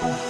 Bye.